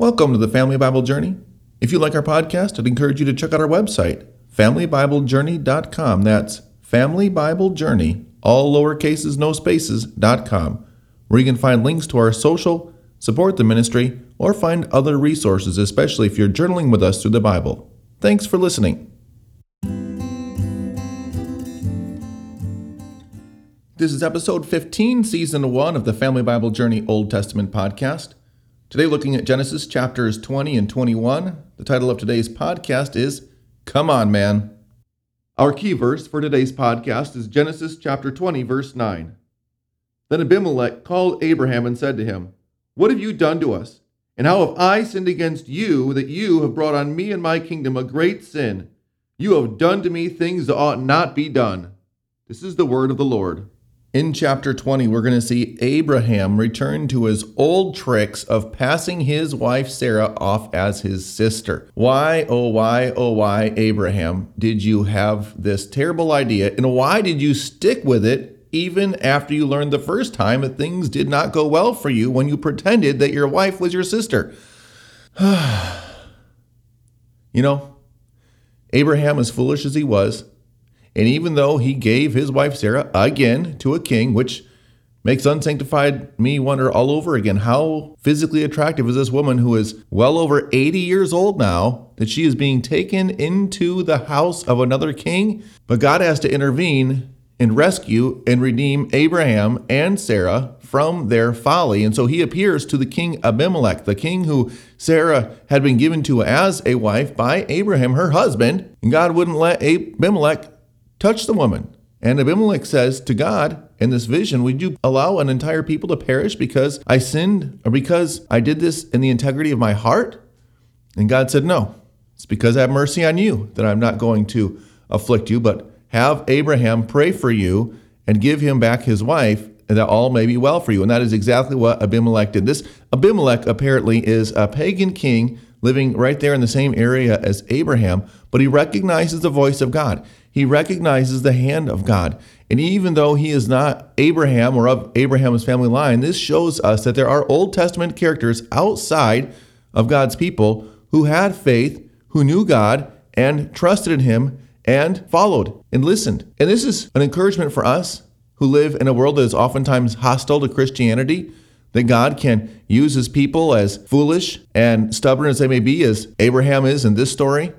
Welcome to the Family Bible Journey. If you like our podcast, I'd encourage you to check out our website, familybiblejourney.com. That's Family Bible Journey, all lower cases, no spaces.com, where you can find links to our social, support the ministry, or find other resources, especially if you're journaling with us through the Bible. Thanks for listening. This is episode 15, season 1 of the Family Bible Journey Old Testament podcast. Today, looking at Genesis chapters 20 and 21. The title of today's podcast is Come On, Man. Our key verse for today's podcast is Genesis chapter 20, verse 9. Then Abimelech called Abraham and said to him, What have you done to us? And how have I sinned against you that you have brought on me and my kingdom a great sin? You have done to me things that ought not be done. This is the word of the Lord. In chapter 20, we're going to see Abraham return to his old tricks of passing his wife Sarah off as his sister. Why, oh, why, oh, why, Abraham, did you have this terrible idea? And why did you stick with it even after you learned the first time that things did not go well for you when you pretended that your wife was your sister? you know, Abraham, as foolish as he was, and even though he gave his wife Sarah again to a king, which makes unsanctified me wonder all over again how physically attractive is this woman who is well over 80 years old now that she is being taken into the house of another king? But God has to intervene and rescue and redeem Abraham and Sarah from their folly. And so he appears to the king Abimelech, the king who Sarah had been given to as a wife by Abraham, her husband. And God wouldn't let Abimelech touch the woman. And Abimelech says to God in this vision, Would you allow an entire people to perish because I sinned or because I did this in the integrity of my heart? And God said, No, it's because I have mercy on you that I'm not going to afflict you, but have Abraham pray for you and give him back his wife, and that all may be well for you. And that is exactly what Abimelech did. This Abimelech apparently is a pagan king living right there in the same area as Abraham, but he recognizes the voice of God. He recognizes the hand of God. And even though he is not Abraham or of Abraham's family line, this shows us that there are Old Testament characters outside of God's people who had faith, who knew God and trusted in him and followed and listened. And this is an encouragement for us who live in a world that is oftentimes hostile to Christianity that God can use his people as foolish and stubborn as they may be, as Abraham is in this story,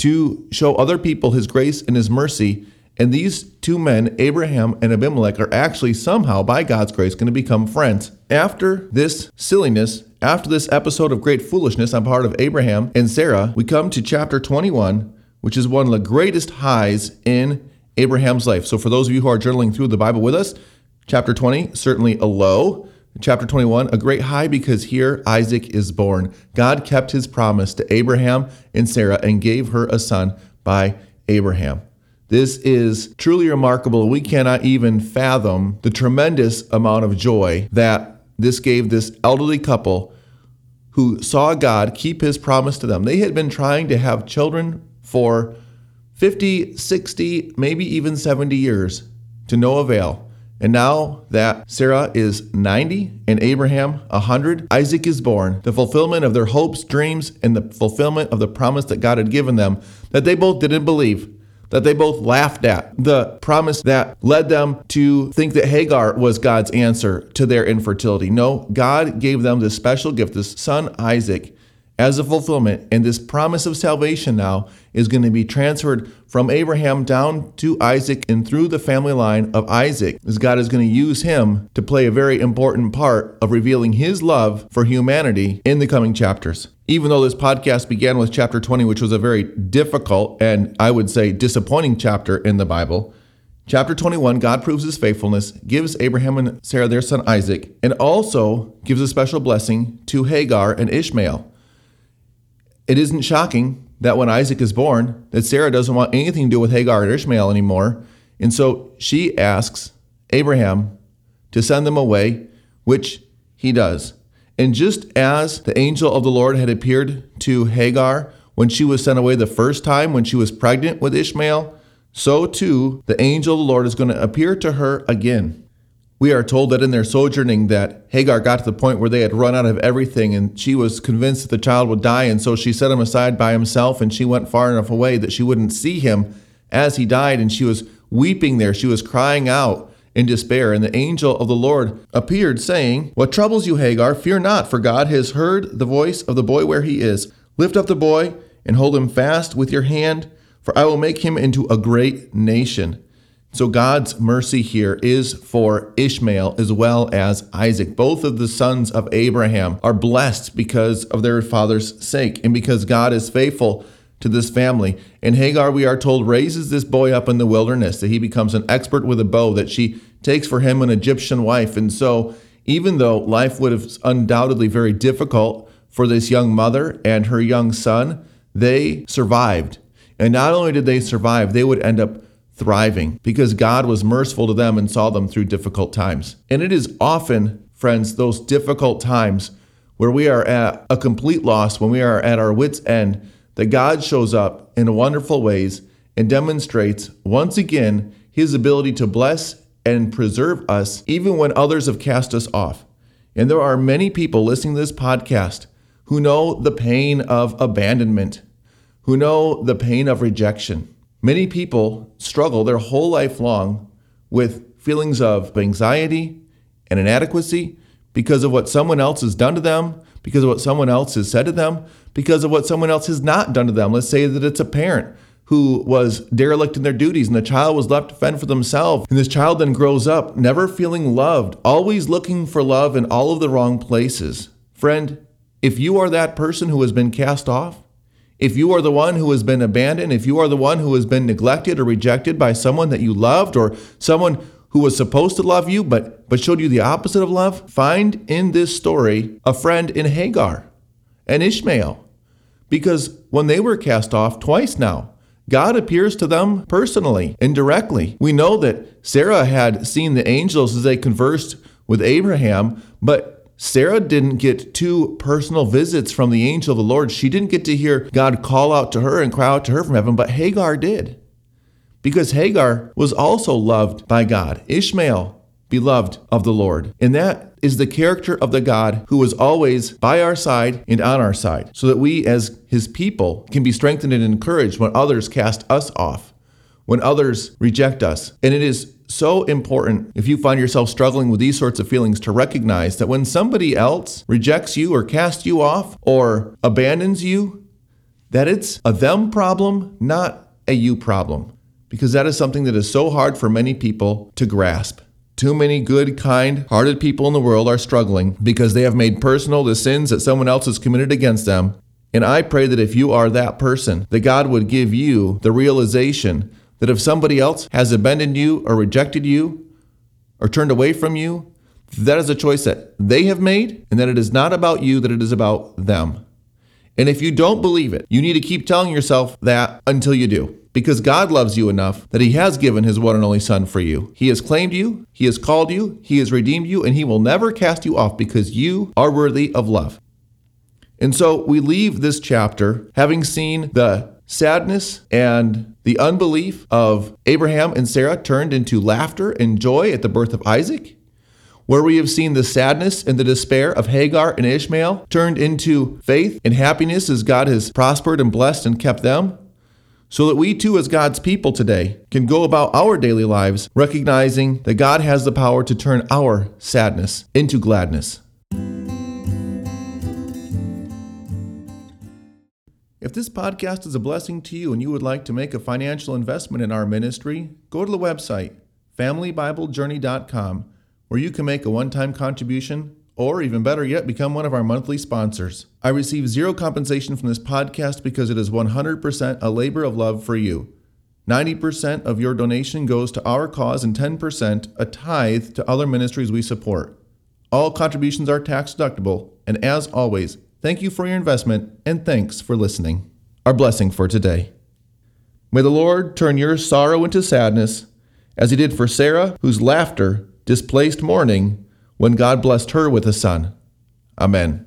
to show other people his grace and his mercy. And these two men, Abraham and Abimelech, are actually somehow, by God's grace, going to become friends. After this silliness, after this episode of great foolishness on part of Abraham and Sarah, we come to chapter 21, which is one of the greatest highs in Abraham's life. So, for those of you who are journaling through the Bible with us, chapter 20, certainly a low. Chapter 21, a great high because here Isaac is born. God kept his promise to Abraham and Sarah and gave her a son by Abraham. This is truly remarkable. We cannot even fathom the tremendous amount of joy that this gave this elderly couple who saw God keep his promise to them. They had been trying to have children for 50, 60, maybe even 70 years to no avail. And now that Sarah is 90 and Abraham 100, Isaac is born, the fulfillment of their hopes, dreams, and the fulfillment of the promise that God had given them that they both didn't believe, that they both laughed at. The promise that led them to think that Hagar was God's answer to their infertility. No, God gave them this special gift, this son Isaac as a fulfillment. And this promise of salvation now is going to be transferred from Abraham down to Isaac and through the family line of Isaac, as God is going to use him to play a very important part of revealing his love for humanity in the coming chapters. Even though this podcast began with chapter 20, which was a very difficult and I would say disappointing chapter in the Bible, Chapter 21, God proves his faithfulness, gives Abraham and Sarah their son Isaac, and also gives a special blessing to Hagar and Ishmael. It isn't shocking that when Isaac is born, that Sarah doesn't want anything to do with Hagar and Ishmael anymore. And so she asks Abraham to send them away, which he does. And just as the angel of the Lord had appeared to Hagar when she was sent away the first time, when she was pregnant with Ishmael, so too the angel of the Lord is going to appear to her again. We are told that in their sojourning that Hagar got to the point where they had run out of everything and she was convinced that the child would die. And so she set him aside by himself and she went far enough away that she wouldn't see him. As he died and she was weeping there she was crying out in despair. And the angel of the Lord appeared saying what troubles you Hagar? Fear not for God has heard the voice of the boy where he is. Lift up the boy and hold him fast with your hand for I will make him into a great nation so God's mercy here is for Ishmael as well as Isaac. Both of the sons of Abraham are blessed because of their father's sake and because God is faithful to this family. And Hagar, we are told, raises this boy up in the wilderness, that he becomes an expert with a bow, that she takes for him an Egyptian wife. And so, even though life would have undoubtedly very difficult for this young mother and her young son, they survived. And not only did they survive, they would end up thriving because God was merciful to them and saw them through difficult times. And it is often, friends, those difficult times where we are at a complete loss, when we are at our wits' end, that God shows up in wonderful ways and demonstrates once again his ability to bless and preserve us even when others have cast us off. And there are many people listening to this podcast who know the pain of abandonment, who know the pain of rejection. Many people struggle their whole life long with feelings of anxiety and inadequacy because of what someone else has done to them, because of what someone else has said to them, because of what someone else has not done to them. Let's say that it's a parent who was derelict in their duties and the child was left to fend for themselves. And this child then grows up never feeling loved, always looking for love in all of the wrong places. Friend, if you are that person who has been cast off, if you are the one who has been abandoned, if you are the one who has been neglected or rejected by someone that you loved or someone who was supposed to love you but but showed you the opposite of love, find in this story a friend in Hagar and Ishmael. Because when they were cast off twice now, God appears to them personally, indirectly. We know that Sarah had seen the angels as they conversed with Abraham, but Sarah didn't get two personal visits from the angel of the Lord. She didn't get to hear God call out to her and cry out to her from heaven, but Hagar did. Because Hagar was also loved by God. Ishmael, beloved of the Lord. And that is the character of the God who is always by our side and on our side, so that we as his people can be strengthened and encouraged when others cast us off, when others reject us. And it is so important if you find yourself struggling with these sorts of feelings to recognize that when somebody else rejects you or casts you off or abandons you, that it's a them problem, not a you problem. Because that is something that is so hard for many people to grasp. Too many good, kind hearted people in the world are struggling because they have made personal the sins that someone else has committed against them. And I pray that if you are that person, that God would give you the realization that if somebody else has abandoned you or rejected you or turned away from you, that is a choice that they have made and that it is not about you, that it is about them. And if you don't believe it, you need to keep telling yourself that until you do. Because God loves you enough that He has given His one and only Son for you. He has claimed you, He has called you, He has redeemed you, and He will never cast you off because you are worthy of love. And so we leave this chapter having seen the sadness and the unbelief of Abraham and Sarah turned into laughter and joy at the birth of Isaac, where we have seen the sadness and the despair of Hagar and Ishmael turned into faith and happiness as God has prospered and blessed and kept them, so that we too, as God's people today, can go about our daily lives recognizing that God has the power to turn our sadness into gladness. If this podcast is a blessing to you and you would like to make a financial investment in our ministry, go to the website, familybiblejourney.com, where you can make a one time contribution or, even better yet, become one of our monthly sponsors. I receive zero compensation from this podcast because it is 100% a labor of love for you. 90% of your donation goes to our cause and 10% a tithe to other ministries we support. All contributions are tax deductible, and as always, Thank you for your investment and thanks for listening. Our blessing for today. May the Lord turn your sorrow into sadness, as he did for Sarah, whose laughter displaced mourning when God blessed her with a son. Amen.